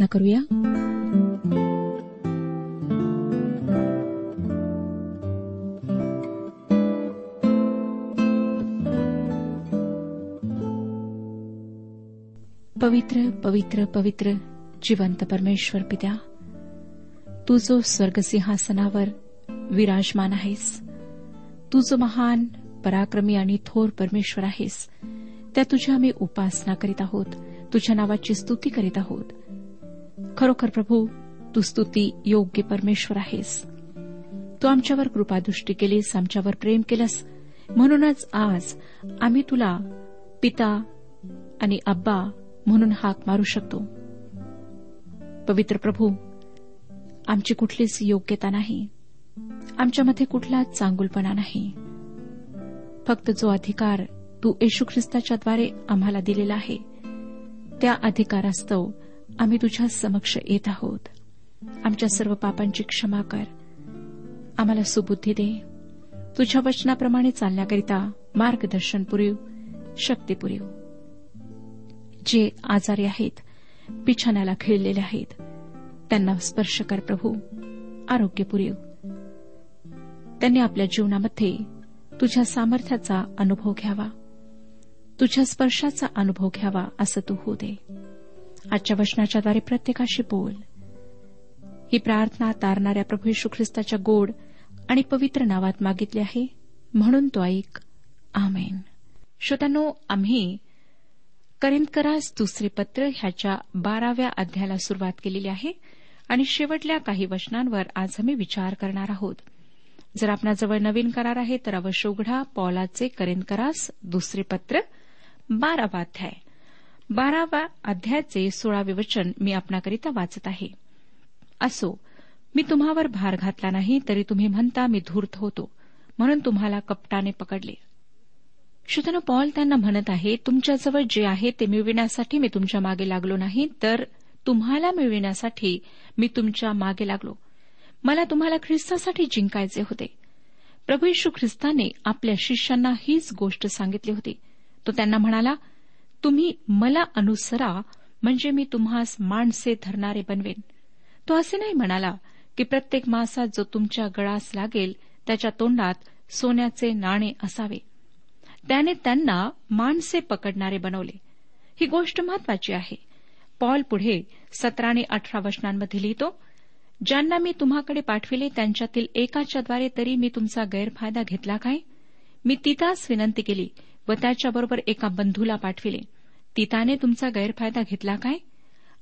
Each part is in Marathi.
प्रार्थना करूया. पवित्र पवित्र पवित्र जिवंत परमेश्वर पित्या तू जो स्वर्गसिंहासनावर विराजमान आहेस तू जो महान पराक्रमी आणि थोर परमेश्वर आहेस त्या तुझ्या आम्ही उपासना करीत आहोत तुझ्या नावाची स्तुती करीत आहोत. खरोखर प्रभू तू स्तुती योग्य परमेश्वर आहेस. तू आमच्यावर कृपादृष्टी केलीस आमच्यावर प्रेम केलंस. म्हणूनच आज आम्ही तुला पिता आणि अब्बा म्हणून हाक मारू शकतो. पवित्र प्रभू आमची कुठलीच योग्यता नाही. आमच्यामध्ये कुठलाच चांगुलपणा नाही. फक्त जो अधिकार तू येशू ख्रिस्ताच्याद्वारे आम्हाला दिलेला आहे त्या अधिकारास्तव आम्ही तुझ्या समक्ष येत आहोत. आमच्या सर्व पापांची क्षमा कर. आम्हाला सुबुद्धी दे. तुझ्या वचनाप्रमाणे चालण्याकरिता मार्गदर्शन पुरीव शक्ती पुरीव. जे आजारी आहेत पिछाण्याला खिळलेले आहेत त्यांना स्पर्श कर प्रभू. आरोग्य पुरीव. त्यांनी आपल्या जीवनामध्ये तुझ्या सामर्थ्याचा अनुभव घ्यावा. तुझ्या स्पर्शाचा अनुभव घ्यावा असं तू होऊ दे. आजच्या वचनाच्याद्वारे प्रत्येकाशी बोल. ही प्रार्थना तारणाऱ्या प्रभू येशू ख्रिस्ताच्या गोड आणि पवित्र नावात मागितले आहे. म्हणून तो ऐक. आमेन. श्रोत्यानो आम्ही करिंदकरास दुसरे पत्र ह्याच्या बाराव्या अध्यायाला सुरुवात केलेली आहे आणि शेवटल्या काही वचनांवर आज आम्ही विचार करणार आहोत. जर आपणाजवळ नवीन करार आहे तर अवश्य उघडा पॉलाचे करिंदकरास दुसरे पत्र बारावा अध्याय. बाराव्या अध्यायाचे सोळावे वचन मी आपणाकरिता वाचत आहे. असो मी तुम्हावर भार घातला नाही तरी तुम्ही म्हणता मी धूर्त होतो म्हणून तुम्हाला कपटाने पकडले. श्रुतन पॉल त्यांना म्हणत आहे तुमच्याजवळ जे आहे ते मिळविण्यासाठी मी तुमच्या मागे लागलो नाही तर तुम्हाला मिळविण्यासाठी मी तुमच्या मागे लागलो. मला तुम्हाला ख्रिस्तासाठी जिंकायचे होते. प्रभू यशू ख्रिस्ताने आपल्या शिष्यांना हीच गोष्ट सांगितली होती. तो त्यांना म्हणाला तुम्ही मला अनुसरा म्हणजे मी तुम्हास माणसे धरणारे बनवेन. तो असे नाही म्हणाला की प्रत्येक मासा जो तुमच्या गळास लागेल त्याच्या तोंडात सोन्याचे नाणे असावे. त्याने त्यांना माणसे पकडणारे बनवले. ही गोष्ट महत्वाची आहे. पॉल पुढे सतरा आणि अठरा वचनांमध्ये लिहितो ज्यांना मी तुम्हाकडे पाठविले त्यांच्यातील एकाच्याद्वारे तरी मी तुमचा गैरफायदा घेतला काय? मी तिथाच विनंती केली व त्याच्याबरोबर एका बंधूला पाठविले. तिताने तुमचा गैरफायदा घेतला काय?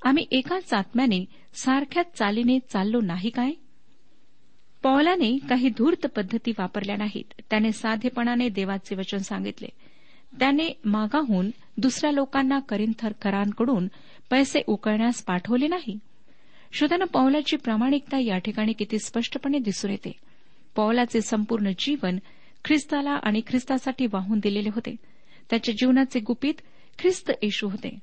आम्ही एकाच आत्म्याने सारख्याच चालीने चाललो नाही काय? पौलाने काही धूर्त पद्धती वापरल्या नाहीत. त्याने साधेपणाने देवाचे वचन सांगितले. त्याने मागाहून दुसऱ्या लोकांना करिंथर करांकडून पैसे उकळण्यास पाठवले नाही. श्रोत्यानं पौलाची प्रामाणिकता या ठिकाणी किती स्पष्टपणे दिसून येते. पौलाचे संपूर्ण जीवन ख्रिस्ताला आणि ख्रिस्तासाठी वाहून दिलेले होते. त्याच्या जीवनाचे गुपित ख्रिस्त येशू होते.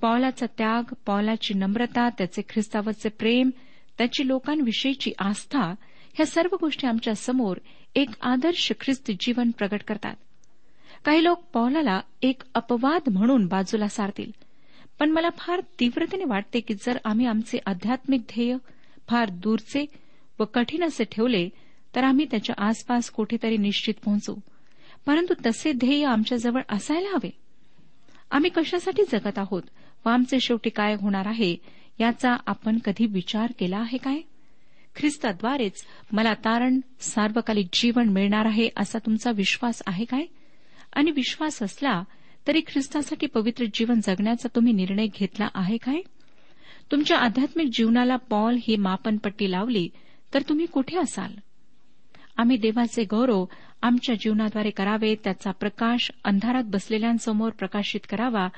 पौलाचा त्याग पौलाची नम्रता त्याचे ख्रिस्तावरचे प्रेम त्याची लोकांविषयीची आस्था ह्या सर्व गोष्टी आमच्यासमोर एक आदर्श ख्रिस्त जीवन प्रगट करतात. काही लोक पौलाला एक अपवाद म्हणून बाजूला सारतील. पण मला फार तीव्रतेने वाटते की जर आम्ही आमचे आध्यात्मिक ध्येय फार दूरचे व कठीण असे ठेवले तर आम्ही त्याच्या आसपास कुठेतरी निश्चित पोहोचू. परंतु तसे ध्येय आमच्याजवळ असायला हवे. आम्ही कशासाठी जगत आहोत? व आमचे शेवटी काय होणार आहे? याचा आपण कधी विचार केला आहे काय? ख्रिस्ताद्वारेच मला तारण सार्वकालिक जीवन मिळणार आहे असा तुमचा विश्वास आहे काय? आणि विश्वास असला तरी ख्रिस्तासाठी पवित्र जीवन जगण्याचा तुम्ही निर्णय घेतला आहे काय? तुमच्या आध्यात्मिक जीवनाला पॉल ही मापनपट्टी लावली तर तुम्ही कुठे असाल? आम्ही देवाचे गौरव आमच्या जीवनाद्वारे करावे त्याचा प्रकाश अंधारात बसलेल्यांसमोर प्रकाशित करावा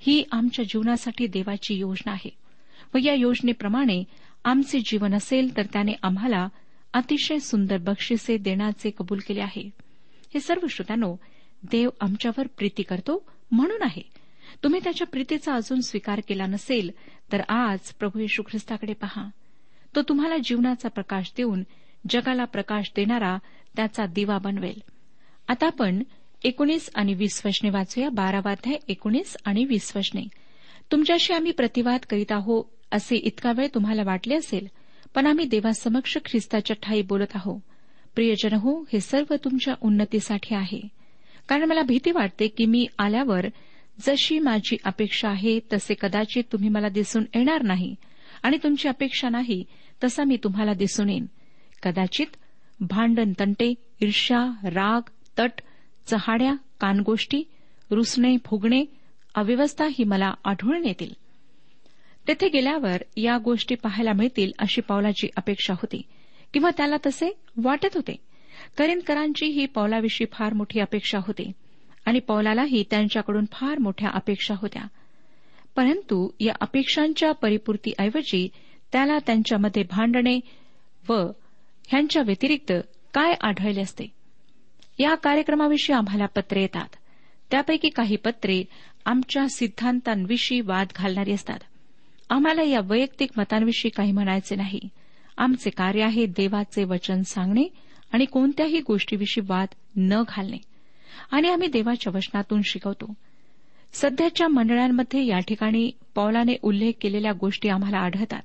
ही आमच्या जीवनासाठी देवाची योजना आहे. व या योजनेप्रमाणे आमचे जीवन असेल तर त्याने आम्हाला अतिशय सुंदर बक्षिसे देण्याचे कबूल केले आहे. हे सर्व श्रोत्यानो देव आमच्यावर प्रीती करतो म्हणून आहे. तुम्ही त्याच्या प्रीतीचा अजून स्वीकार केला नसेल तर आज प्रभू येशू ख्रिस्ताकडे पहा. तो तुम्हाला जीवनाचा प्रकाश देऊन जगाला प्रकाश देणारा त्याचा दिवा बनवेल. आता आपण एकोणीस आणि वीस वचने वाचूया. बारावाध्याय एकोणीस आणि वीस वचने तुमच्याशी आम्ही प्रतिवाद करीत आहो असे इतका वेळ तुम्हाला वाटले असेल पण आम्ही देवासमक्ष ख्रिस्ताच्या ठाई बोलत आहो प्रियजन हो हे सर्व तुमच्या उन्नतीसाठी आहे. कारण मला भीती वाटते की मी आल्यावर जशी माझी अपेक्षा आहे तसे कदाचित तुम्ही मला दिसून येणार नाही आणि तुमची अपेक्षा नाही तसा मी तुम्हाला दिसून येईन. कदाचित भांडण तंटे ईर्ष्या राग तट चहाड्या कानगोष्टी रुसणे फुगणे अव्यवस्था ही मला आढळून येतील. तेथे गेल्यावर या गोष्टी पाहायला मिळतील अशी पावलाची अपेक्षा होती किंवा त्याला तसे वाटत होते. करिंदकरांची ही पौलाविषयी फार मोठी अपेक्षा होती आणि पौलालाही त्यांच्याकडून फार मोठ्या अपेक्षा होत्या. परंतु या अपेक्षांच्या परिपूर्तीऐवजी त्याला त्यांच्यामध्ये भांडणे व ह्यांच्या व्यतिरिक्त काय आढळले असते? या कार्यक्रमाविषयी आम्हाला पत्रे येतात. त्यापैकी काही पत्रे आमच्या सिद्धांतांविषयी वाद घालणारी असतात. आम्हाला या वैयक्तिक मतांविषयी काही म्हणायचे नाही. आमचे कार्य आहे देवाचे वचन सांगणे आणि कोणत्याही गोष्टीविषयी वाद न घालणे. आणि आम्ही देवाच्या वचनातून शिकवतो. सध्याच्या मंडळांमध्ये या ठिकाणी पौलाने उल्लेख केलेल्या गोष्टी आम्हाला आढळतात.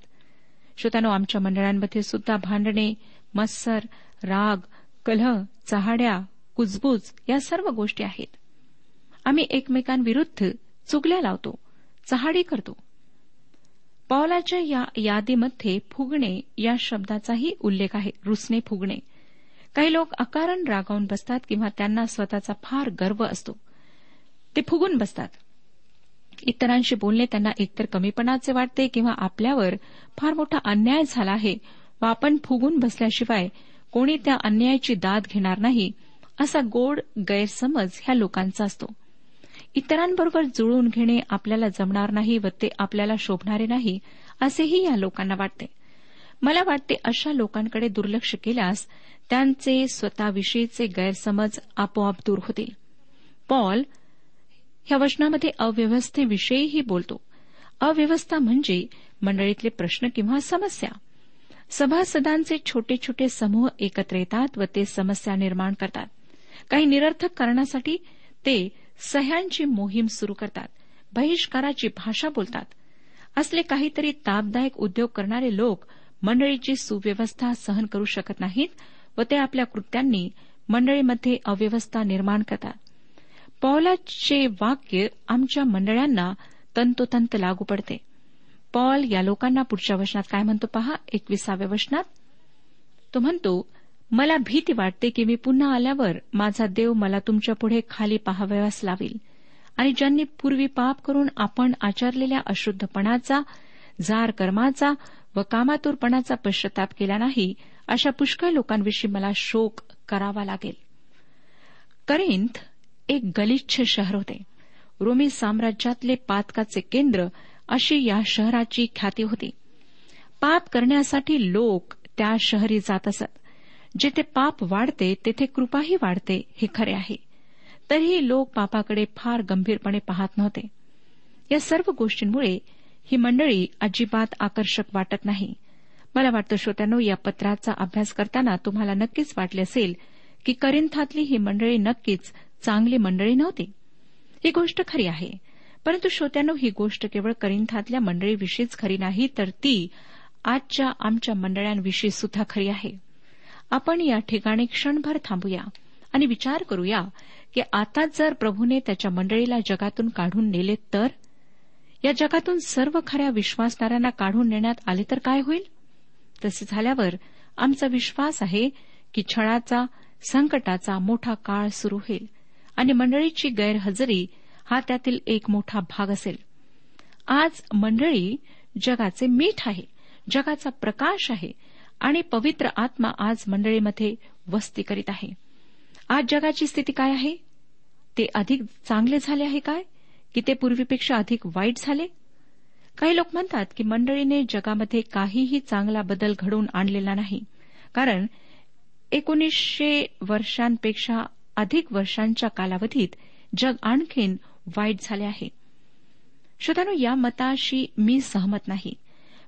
श्रोतानो आमच्या मंडळांमध्ये सुद्धा भांडणे मत्सर राग कलह चहाड्या कुजबूज या सर्व गोष्टी आहेत. आम्ही एकमेकांविरुद्ध चुगल्या लावतो चहाडी करतो. पावलाच्या या यादीमध्ये फुगणे या शब्दाचाही उल्लेख आहे रुसणे फुगणे. काही लोक अकारण रागावून बसतात किंवा त्यांना स्वतःचा फार गर्व असतो. ते फुगून बसतात. इतरांशी बोलणे त्यांना एकतर कमीपणाचे वाटते किंवा आपल्यावर फार मोठा अन्याय झाला आहे आपण फुगून बसल्याशिवाय कोणी त्या अन्यायाची दाद घेणार नाही असा गोड गैरसमज ह्या लोकांचा असतो. इतरांबरोबर जुळून घेणे आपल्याला जमणार नाही व ते आपल्याला शोभणारे नाही असेही या लोकांना वाटते. मला वाटते अशा लोकांकडे दुर्लक्ष केल्यास त्यांचे स्वतःविषयीचे गैरसमज आपोआप दूर होतील. पॉल ह्या वचनामध्ये अव्यवस्थेविषयीही बोलतो. अव्यवस्था म्हणजे मंडळीतले प्रश्न किंवा समस्या. सभासदांचे छोटे छोटे समूह एकत्र येतात व ते समस्या निर्माण करतात. काही निरर्थक कारणासाठी ते सह्यांची मोहीम सुरू करतात. बहिष्काराची भाषा बोलतात. असले काहीतरी तापदायक उद्योग करणारे लोक मंडळीची सुव्यवस्था सहन करू शकत नाहीत व ते आपल्या कृत्यांनी मंडळीमध्ये अव्यवस्था निर्माण करतात. पौलाचे वाक्य आमच्या मंडळांना तंतोतंत लागू पडते. पॉल या लोकांना पुढच्या वचनात काय म्हणतो पहा? एकविसाव्या वचनात तो म्हणतो मला भीती वाटते की मी पुन्हा आल्यावर माझा देव मला तुमच्यापुढे खाली पाहावयास लावेल. आणि ज्यांनी पूर्वी पाप करून आपण आचरलेल्या अशुद्धपणाचा जार कर्माचा व कामातूरपणाचा पश्चाताप केला नाही अशा पुष्कळ लोकांविषयी मला शोक करावा लागेल. करिंथ एक गलिच्छ शहर होते. रोमी साम्राज्यातले पातकाचे केंद्र अशी या शहराची ख्याती होती. पाप करण्यासाठी लोक त्या शहरी जात असत. जिथे पाप वाढते तेथे कृपाही वाढते हे खरे आहे. तरीही लोक पापाकडे फार गंभीरपणे पाहत नव्हते. या सर्व गोष्टींमुळे ही मंडळी अजिबात आकर्षक वाटत नाही. मला वाटतं श्रोत्यानो या पत्राचा अभ्यास करताना तुम्हाला नक्कीच वाटले असेल की करिंथातली ही मंडळी नक्कीच चांगली मंडळी नव्हती. ही गोष्ट खरी आहे. परंतु श्रोत्यानो ही गोष्ट केवळ करिंथातल्या मंडळीविषयीच खरी नाही तर ती आजच्या आमच्या मंडळांविषयी सुद्धा खरी आहे. आपण या ठिकाणी क्षणभर थांबूया आणि विचार करूया की आता जर प्रभूने त्याच्या मंडळीला जगातून काढून नेले तर? या जगातून सर्व खऱ्या विश्वासणाऱ्यांना काढून नेण्यात आले तर काय होईल? तसे झाल्यावर आमचा विश्वास आहे की छळाचा संकटाचा मोठा काळ सुरू होईल आणि मंडळीची गैरहजेरी हा त्यातील एक मोठा भाग असेल. आज मंडळी जगाचे मीठ आहे जगाचा प्रकाश आहे आणि पवित्र आत्मा आज मंडळीमध्ये वस्ती करीत आहे. आज जगाची स्थिती काय आहे? ते अधिक चांगले झाले आहे काय? की ते पूर्वीपेक्षा अधिक वाईट झाले? काही लोक म्हणतात की मंडळीने जगामध्ये काहीही चांगला बदल घडवून आणलेला नाही. कारण एकोणीसशे वर्षांपेक्षा अधिक वर्षांच्या कालावधीत जग आणखीन वाईट झाले आहे. श्रोतानो या मताशी मी सहमत नाही.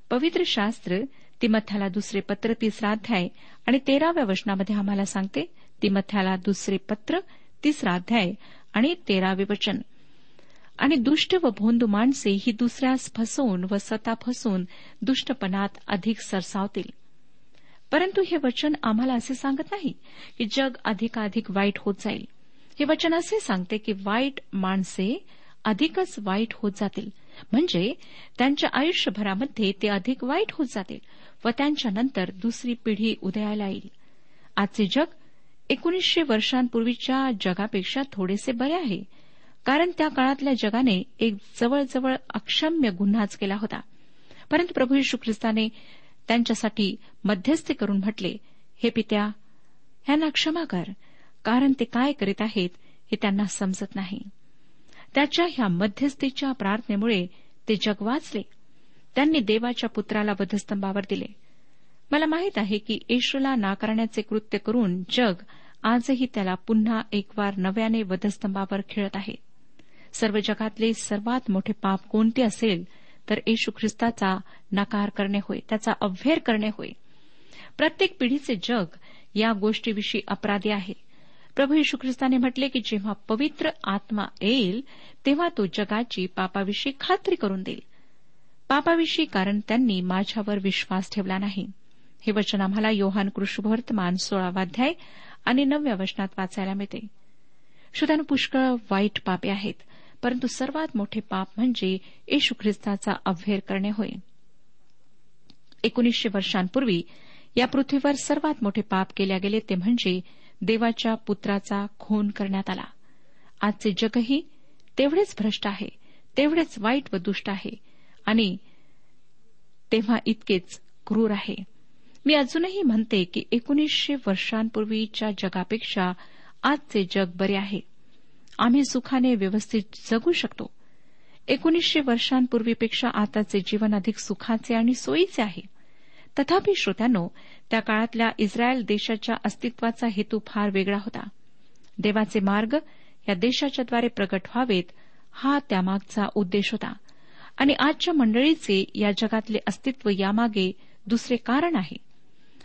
पवित्र शास्त्र तिमथ्याला दुसरे पत्र तिसरा अध्याय आणि तेराव्या वचनामध्ये आम्हाला सांगते तिमथ्याला दुसरे पत्र तिसरा अध्याय आणि तेरावे वचन. आणि दुष्ट व भोंदू माणसे ही दुसऱ्यास फसवून व स्वतः फसवून दुष्टपणात अधिक सरसावतील. परंतु हे वचन आम्हाला असे सांगत नाही की जग अधिकाधिक वाईट होत जाईल. हे वचन असे सांगते की वाईट माणसे अधिकच वाईट होत जातील. म्हणजे त्यांच्या आयुष्यभरामध्ये ते अधिक वाईट होत जातील व त्यांच्यानंतर दुसरी पिढी उदयाला येईल. आजचे जग एकोणीसशे वर्षांपूर्वीच्या जगापेक्षा थोडेसे बरे आहे कारण त्या काळातल्या जगाने एक जवळजवळ अक्षम्य गुन्हाच केला होता. परंतु प्रभू यशू ख्रिस्ताने त्यांच्यासाठी मध्यस्थी करून म्हटले हे पित्या ह्यांना क्षमा कर. कारण ते काय करीत आहेत हे त्यांना समजत नाही. त्याच्या ह्या मध्यस्थीच्या प्रार्थनेमुळे ते जग वाचले. त्यांनी देवाच्या पुत्राला वधस्तंभावर दिले. मला माहीत आहे की येशूला नाकारण्याचे कृत्य करून जग आजही त्याला पुन्हा एक वार नव्याने वधस्तंभावर खेळत आहे. सर्व जगातले सर्वात मोठे पाप कोणते असेल तर येशू ख्रिस्ताचा नकार करणे होय त्याचा अव्हेर करणे होय. प्रत्येक पिढीचे जग या गोष्टीविषयी अपराधी आहे. प्रभू यशू ख्रिस्ताने म्हटले की जेव्हा पवित्र आत्मा येईल तेव्हा तो जगाची पापाविषयी खात्री करून देईल. पापाविषयी कारण त्यांनी माझ्यावर विश्वास ठेवला नाही. हे वचन आम्हाला योहान कृष्णवर्तमान सोळावाध्याय आणि नवव्या वचनात वाचायला मिळते. श्रोत्यानं पुष्कळ वाईट पापे आहेत परंतु सर्वात मोठे पाप म्हणजे येशू ख्रिस्ताचा अव्हेर करणे होय. एकोणीसशे वर्षांपूर्वी या पृथ्वीवर सर्वात मोठे पाप केल्या गेले ते म्हणजे देवाच्या पुत्राचा खून करण्यात आला. आजचे जगही तेवढेच भ्रष्ट आहे तेवढेच वाईट व दुष्ट आहे आणि तेव्हा इतकेच क्रूर आहे. मी अजूनही म्हणते की एकोणीसशे वर्षांपूर्वीच्या जगापेक्षा आजचे जग बरे आहे. आम्ही सुखाने व्यवस्थित जगू शकतो. एकोणीसशे वर्षांपूर्वीपेक्षा आताचे जीवन अधिक सुखाचे आणि सोयीचे आहे. तथापि श्रोत्यानो त्या काळातल्या इस्रायल देशाच्या अस्तित्वाचा हेतू फार वेगळा होता. देवाचे मार्ग या देशाच्याद्वारे प्रगट व्हावेत हा त्यामागचा उद्देश होता. आणि आजच्या मंडळीचे या जगातले अस्तित्व यामागे दुसरे कारण आहे.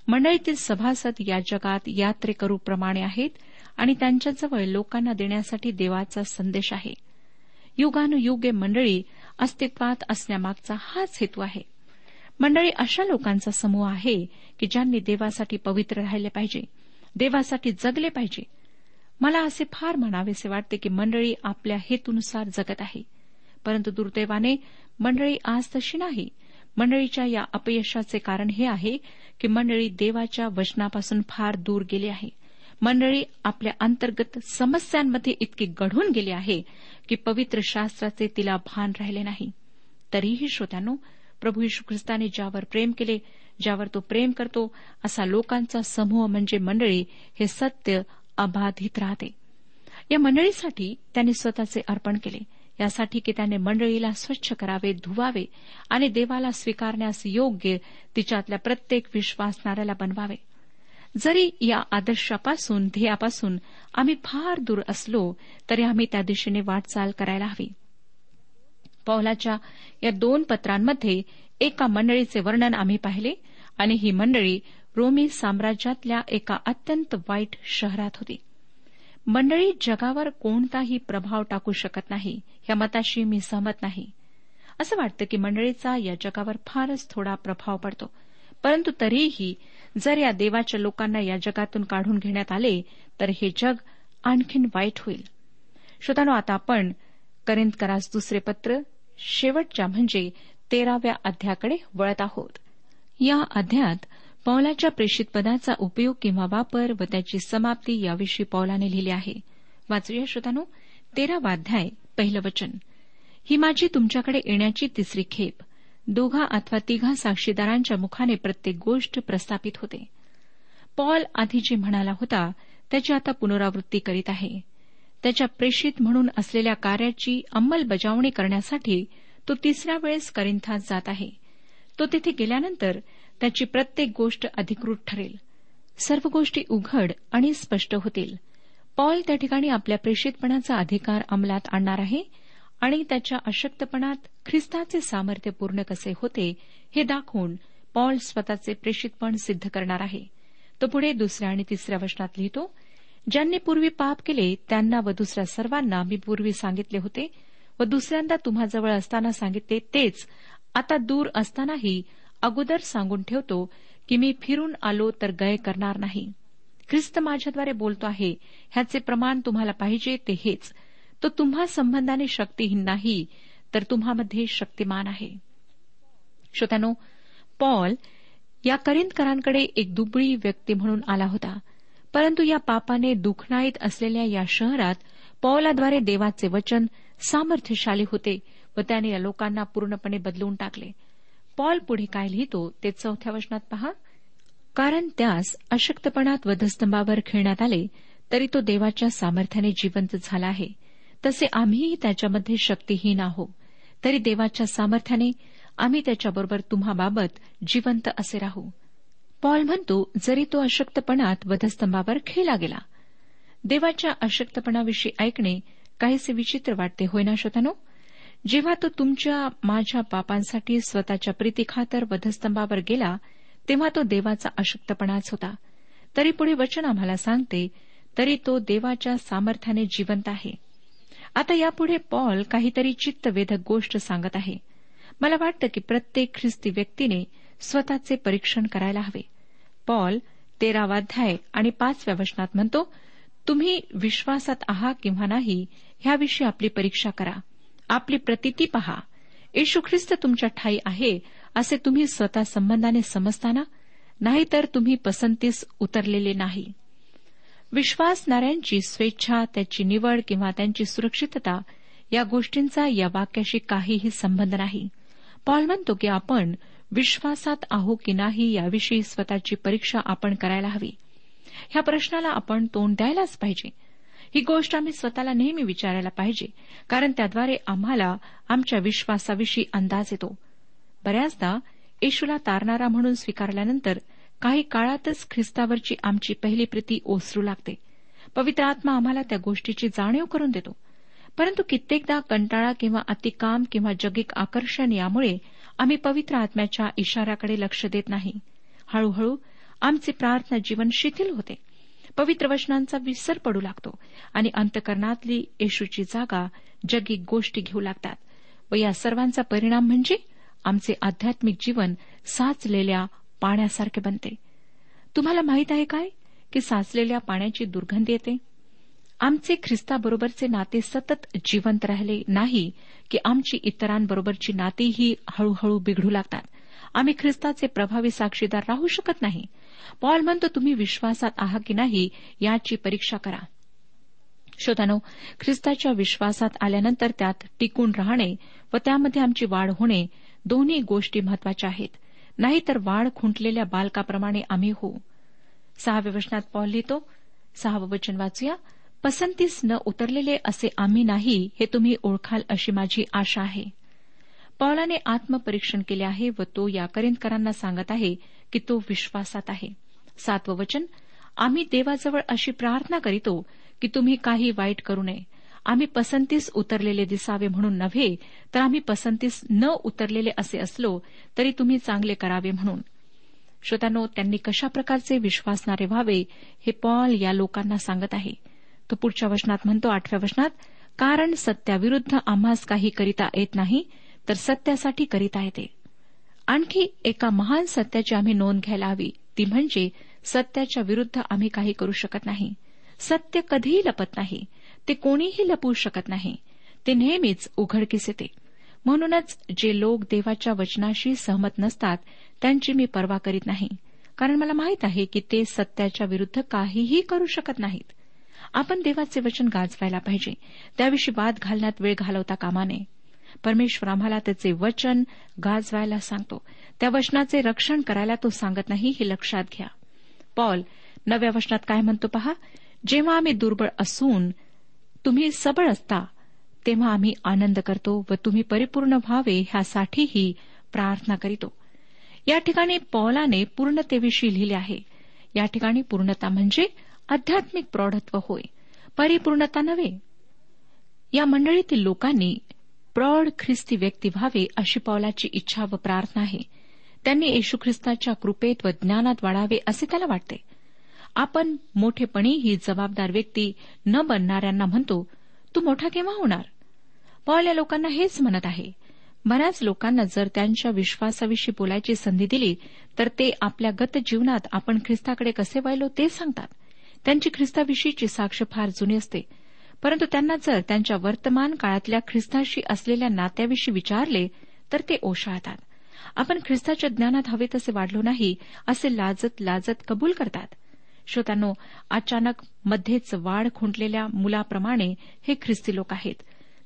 मंडळीतील सभासद या जगात यात्रेकरूप्रमाणे आहेत आणि त्यांच्याजवळ लोकांना देण्यासाठी देवाचा संदेश आहे. युगानुयुगे मंडळी अस्तित्वात असण्यामागचा हाच हेतू आहे. मंडळी अशा लोकांचा समूह आहे की ज्यांनी देवासाठी पवित्र राहिले पाहिजे देवासाठी जगले पाहिजे. मला असे फार म्हणावेसे वाटते की मंडळी आपल्या हेतूनुसार जगत आहे. परंतु दुर्दैवाने मंडळी आज तशी नाही. मंडळीच्या या अपयशाचे कारण हे आहे की मंडळी देवाच्या वचनापासून फार दूर गेली आहे. मंडळी आपल्या अंतर्गत समस्यांमध्ये इतकी गढून गेली आहे की पवित्र शास्त्राचे तिला भान राहिले नाही. तरीही श्रोत्यानो प्रभू यशू ख्रिस्ताने ज्यावर प्रेम केले ज्यावर तो प्रेम करतो असा लोकांचा समूह म्हणजे मंडळी हे सत्य अबाधित राहते. या मंडळीसाठी त्यांनी स्वतःचे अर्पण केले. यासाठी की त्याने मंडळीला स्वच्छ करावे धुवावे आणि देवाला स्वीकारण्यास योग्य तिच्यातल्या प्रत्येक विश्वासणाऱ्याला बनवावे. जरी या आदर्शापासून ध्येयापासून आम्ही फार दूर असलो तरी आम्ही त्या दिशेने वाटचाल करायला हवी. पौलाच्या या दोन पत्रांमध्ये एका मंडळीचे वर्णन आम्ही पाहिले आणि ही मंडळी रोमी साम्राज्यातल्या एका अत्यंत वाईट शहरात होती. मंडळी जगावर कोणताही प्रभाव टाकू शकत नाही या मताशी मी सहमत नाही. असं वाटतं की मंडळीचा या जगावर फारच थोडा प्रभाव पडतो. परंतु तरीही जर या देवाच्या लोकांना या जगातून काढून घेण्यात आले तर हे जग आणखीन वाईट होईल. श्रोतानो आता आपण करिंदकरास दुसरे पत्र शेवटच्या म्हणजे तेराव्या अध्याकडे वळत आहोत. या अध्यात पौलाच्या प्रेषित पदाचा उपयोग किंवा वापर व त्याची समाप्ती याविषयी पौलाने लिहिले आहे. वाचूया श्रोतानो तेरावा अध्याय पहिलं वचन. ही माझी तुमच्याकडे येण्याची तिसरी खेप. दोघा अथवा तिघा साक्षीदारांच्या मुखाने प्रत्येक गोष्ट प्रस्थापित होते. पॉल आधी जे म्हणाला होता त्याची आता पुनरावृत्ती करीत आहे. त्याच्या प्रेषित म्हणून असलेल्या कार्याची अंमलबजावणी करण्यासाठी तो तिसऱ्या वेळेस करिंथात जात आहे. तो तिथे गेल्यानंतर त्याची प्रत्येक गोष्ट अधिकृत ठरेल. सर्व गोष्टी उघड आणि स्पष्ट होतील. पॉल त्या ठिकाणी आपल्या प्रेषितपणाचा अधिकार अंमलात आणणार आहे आणि त्याच्या अशक्तपणात ख्रिस्ताचे सामर्थ्य पूर्ण कसे होते हे दाखवून पॉल स्वतःचे प्रेषितपण सिद्ध करणार आहे. तो पुढे दुसऱ्या आणि तिसऱ्या वचनात लिहितो ज्यांनी पूर्वी पाप केले त्यांना व दुसऱ्या सर्वांना मी पूर्वी सांगितले होते व दुसऱ्यांदा तुम्हाजवळ असताना सांगितले तेच. आता दूर असतानाही अगोदर सांगून ठेवतो की मी फिरून आलो तर गय करणार नाही. ख्रिस्त माझ्याद्वारे बोलतो आहे ह्याचे प्रमाण तुम्हाला पाहिजे ते हेच. तो तुम्हा संबंधाने शक्तीहीन नाही तर तुम्हामध्ये शक्तिमान आहे. श्रोत्यानो पॉल या करिंदकरांकडे एक दुबळी व्यक्ती म्हणून आला होता. परंतु या पापाने दुखणाईत असलेल्या या शहरात पौलाद्वारे देवाचे वचन सामर्थ्यशाली होते व त्याने या लोकांना पूर्णपणे बदलून टाकले. पॉल पुढे काय लिहितो ते चौथ्या वचनात पहा. कारण त्यास अशक्तपणात वधस्तंभावर खेळण्यात आले तरी तो देवाच्या सामर्थ्याने जिवंत झाला आहे. तसे आम्हीही त्याच्यामध्ये शक्तीहीन आहो तरी देवाच्या सामर्थ्याने आम्ही त्याच्याबरोबर तुम्हाबाबत जिवंत असे राहू. पॉल म्हणतो जरी तो अशक्तपणात वधस्तंभावर खेळला गेला. देवाच्या अशक्तपणाविषयी ऐकणे काहीसे विचित्र वाटते होय ना श्रोतानो? जेव्हा तो तुमच्या माझ्या पापांसाठी स्वतःच्या प्रीतीखातर वधस्तंभावर गेला तेव्हा तो देवाचा अशक्तपणाच होता. तरी पुढे वचन आम्हाला सांगते तरी तो देवाच्या सामर्थ्याने जिवंत आहे. आता यापुढे पॉल काहीतरी चित्तवेधक गोष्ट सांगत आहे. मला वाटतं की प्रत्येक ख्रिस्ती व्यक्तीने स्वतःचे परीक्षण करायला हवे. पॉल तेरावाध्याय आणि पाचव्या वचनात म्हणतो तुम्ही विश्वासात आहात किंवा नाही ह्याविषयी आपली परीक्षा करा. आपली प्रतिती पहा. येशू ख्रिस्त तुमच्या ठाई आहे असे तुम्ही स्वतः संबंधाने समजताना? नाहीतर तुम्ही पसंतीस उतरलेले नाही. विश्वासणाऱ्यांची स्वेच्छा त्याची निवड किंवा त्यांची सुरक्षितता या गोष्टींचा या वाक्याशी काहीही संबंध नाही. पॉल म्हणतो की आपण विश्वासात आहो की नाही याविषयी स्वतःची परीक्षा आपण करायला हवी. ह्या प्रश्नाला आपण तोंड द्यायलाच पाहिजे. ही गोष्ट आम्ही स्वतःला नेहमी विचारायला पाहिजे कारण त्याद्वारे आम्हाला आमच्या विश्वासाविषयी अंदाज येतो. बऱ्याचदा येशूला तारणारा म्हणून स्वीकारल्यानंतर काही काळातच ख्रिस्तावरची आमची पहिली प्रीती ओसरू लागते. पवित्र आत्मा आम्हाला त्या गोष्टीची जाणीव करून देतो. परंतु कित्येकदा कंटाळा किंवा अतिकाम किंवा जगिक आकर्षण यामुळे आम्ही पवित्र आत्म्याच्या इशाऱ्याकडे लक्ष देत नाही. हळूहळू आमचे प्रार्थना जीवन शिथिल होते. पवित्र वचनांचा विसर पडू लागतो आणि अंतकरणातली येशूची जागा जगिक गोष्टी घेऊ लागतात व या सर्वांचा परिणाम म्हणजे आमचे आध्यात्मिक जीवन साचलेल्या पाण्यासारखे बनते. तुम्हाला माहीत आहे काय? की साचलेल्या पाण्याची दुर्गंधी येते? आमचे ख्रिस्ताबरोबरचे नाते सतत जिवंत राहिले नाही की आमची इतरांबरोबरची नातीही हळूहळू बिघडू लागतात. आम्ही ख्रिस्ताचे प्रभावी साक्षीदार राहू शकत नाही. पॉल म्हणतो तुम्ही विश्वासात आहात की नाही याची परीक्षा करा. श्रोतानो ख्रिस्ताच्या विश्वासात आल्यानंतर त्यात टिकून राहणे व त्यामध्ये आमची वाढ होणे दोन्ही गोष्टी महत्त्वाच्या आहेत. नाहीतर वाढ खुंटलेल्या बालकाप्रमाणे आम्ही होऊ. सहाव्या वचनात पॉल लिहितो सहावं वचन वाचूया. पसंतीस न उतरलेले असे आम्ही नाही हे तुम्ही ओळखाल अशी माझी आशा आहे. पौलाने आत्मपरीक्षण केले आहे व तो या करिंदकरांना सांगत आहे की तो विश्वासात आहे. सातवं वचन आम्ही देवाजवळ अशी प्रार्थना करीतो की तुम्ही काही वाईट करू नये. आम्ही पसंतीस उतरलेले दिसावे म्हणून नव्हे तर आम्ही पसंतीस न उतरलेले असे असलो तरी तुम्ही चांगले करावे म्हणून. श्रोतांनो त्यांनी कशा प्रकारचे विश्वासणारे व्हावे हे पॉल या लोकांना सांगत आहे. तो पुढच्या वचनात म्हणतो आठव्या वचनात कारण सत्याविरुद्ध आम्हास काही करिता येत नाही तर सत्यासाठी करिता येते. आणखी एका महान सत्याची आम्ही नोंद घ्यायला हवी ती म्हणजे सत्याच्या विरुद्ध आम्ही काही करू शकत नाही. सत्य कधीही लपत नाही ते कोणीही लपवू शकत नाही ते नेहमीच उघडकीस येते. म्हणूनच जे लोक देवाच्या वचनाशी सहमत नसतात त्यांची मी पर्वा करीत नाही कारण मला माहीत आहे की ते सत्याच्या विरुद्ध काहीही करू शकत नाहीत. आपण देवाचे वचन गाजवायला पाहिजे. त्याविषयी वाद घालण्यात वेळ घालवता कामा नये. परमेश्वर आम्हाला त्याचे वचन गाजवायला सांगतो. त्या वचनाचे रक्षण करायला तो सांगत नाही हे लक्षात घ्या. पॉल नव्या वचनात काय म्हणतो पहा? जेव्हा आम्ही दुर्बळ असून तुम्ही सबळ असता तेव्हा आम्ही आनंद करतो व तुम्ही परिपूर्ण व्हावे ह्यासाठीही प्रार्थना करीतो. या ठिकाणी पौलाने पूर्णतेविषयी लिहिले आहे. या ठिकाणी पूर्णता म्हणजे आध्यात्मिक प्रौढत्व होय. परिपूर्णता नव्हे. या मंडळीतील लोकांनी प्रौढ ख्रिस्ती व्यक्ती व्हावे अशी पौलाची इच्छा व प्रार्थना आहे. त्यांनी येशू ख्रिस्ताच्या कृपेत व ज्ञानात वाढावे असे त्याला वाटते. आपण मोठेपणी ही जबाबदार व्यक्ती न बनणाऱ्यांना म्हणतो तू मोठा केव्हा होणार? पॉल या लोकांना हेच म्हणत आहे. बऱ्याच लोकांना जर त्यांच्या विश्वासाविषयी बोलायची संधी दिली तर ते आपल्या गत जीवनात आपण ख्रिस्ताकडे कसे वळलो ते सांगतात. त्यांची ख्रिस्ताविषयीची साक्ष फार जुनी असते. परंतु त्यांना जर त्यांच्या वर्तमान काळातल्या ख्रिस्ताशी असलेल्या नात्याविषयी विचारले तर ते ओशाळतात. आपण ख्रिस्ताच्या ज्ञानात हवे तसे वाढलो नाही असे लाजत लाजत कबूल करतात. श्रोत्यानो अचानक मध्येच वाढ खुंटलेल्या मुलाप्रमाणे हे ख्रिस्ती लोक आहेत.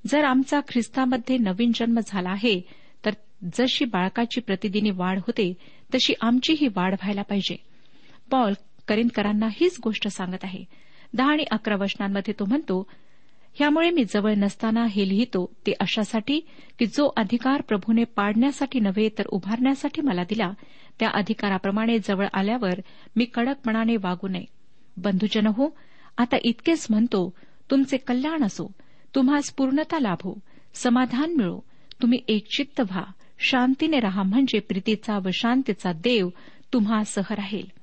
जर आमचा ख्रिस्तामध्ये नवीन जन्म झाला आहे तर जशी बाळकाची प्रतिदिनी वाढ होते तशी आमचीही वाढ व्हायला पाहिजे. पॉल करिंदकरांना हीच गोष्ट सांगत आहे. दहा आणि अकरा वचनांमध्ये तो म्हणतो यामुळे मी जवळ नसताना हे लिहितो ते अशासाठी की जो अधिकार प्रभूने पाडण्यासाठी नव्हे तर उभारण्यासाठी मला दिला त्या अधिकाराप्रमाणे जवळ आल्यावर मी कडकपणाने वागू नये. बंधुजन हो आता इतकेच म्हणतो तुमचे कल्याण असो तुम्हास पूर्णता लाभो समाधान मिळो तुम्ही एकचित्त व्हा शांतीने राहा म्हणजे प्रीतीचा व शांतीचा देव तुम्हा सह राहील.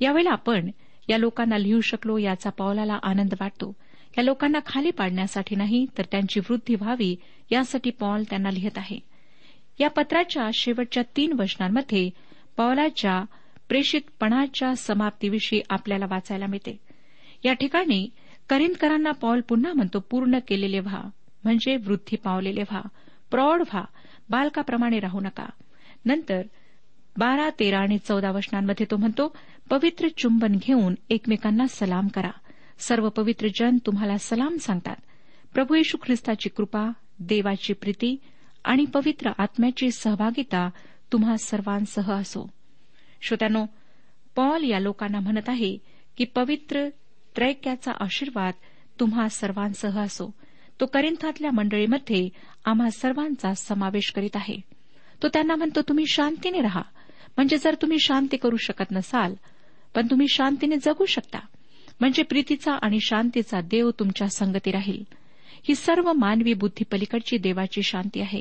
यावेळेला आपण या लोकांना लिहू शकलो याचा पावलाला आनंद वाटतो. या लोकांना खाली पाडण्यासाठी नाही तर त्यांची वृद्धी व्हावी यासाठी पॉल त्यांना लिहित आहे. या पत्राच्या शेवटच्या तीन वचनांमध्ये पॉलाच्या प्रेषितपणाच्या समाप्तीविषयी आपल्याला वाचायला मिळते. या ठिकाणी करिंदकरांना पॉल पुन्हा म्हणतो पूर्ण केलेले व्हा म्हणजे वृद्धी पावलेले व्हा प्रौढ व्हा बालकाप्रमाणे राहू नका. नंतर बारा तेरा आणि चौदा वचनांमध्ये तो म्हणतो पवित्र चुंबन घेऊन एकमेकांना सलाम करा. सर्व पवित्र जन तुम्हाला सलाम सांगतात. प्रभू येशू ख्रिस्ताची कृपा देवाची प्रीती आणि पवित्र आत्म्याची सहभागिता तुम्हा सर्वांसह असो. श्रोत्यानो पॉल या लोकांना म्हणत आहे की पवित्र त्रैक्याचा आशीर्वाद तुम्हा सर्वांसह असो. तो करिंथातल्या मंडळीमध्ये आम्हा सर्वांचा समावेश करीत आहे. तो त्यांना म्हणतो तुम्ही शांतीने राहा. म्हणजे जर तुम्ही शांती करू शकत नसाल पण तुम्ही शांतीने जगू शकता. म्हणजे प्रीतीचा आणि शांतीचा देव तुमच्या संगती राहील. ही सर्व मानवी बुद्धी पलीकडची देवाची शांती आहे.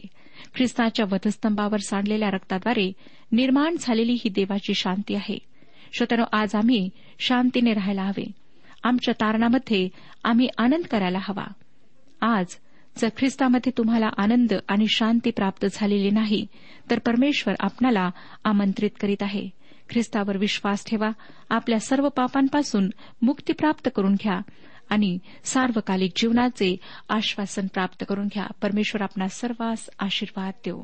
ख्रिस्ताच्या वधस्तंभावर सांडलेल्या रक्ताद्वारे निर्माण झालेली ही देवाची शांती आहे. श्रोतनो आज आम्ही शांतीने राहायला हवे. आमच्या तारणामध्ये आम्ही आनंद करायला हवा. आज जर ख्रिस्तामध्ये तुम्हाला आनंद आणि शांती प्राप्त झालेली नाही तर परमेश्वर आपणाला आमंत्रित करीत आहे. ख्रिस्तावर विश्वास ठेवा. आपल्या सर्व पापांपासून मुक्ती प्राप्त करून घ्या आणि सार्वकालिक जीवनाचे आश्वासन प्राप्त करून घ्या. परमेश्वर आपणा सर्वांस आशीर्वाद देऊ.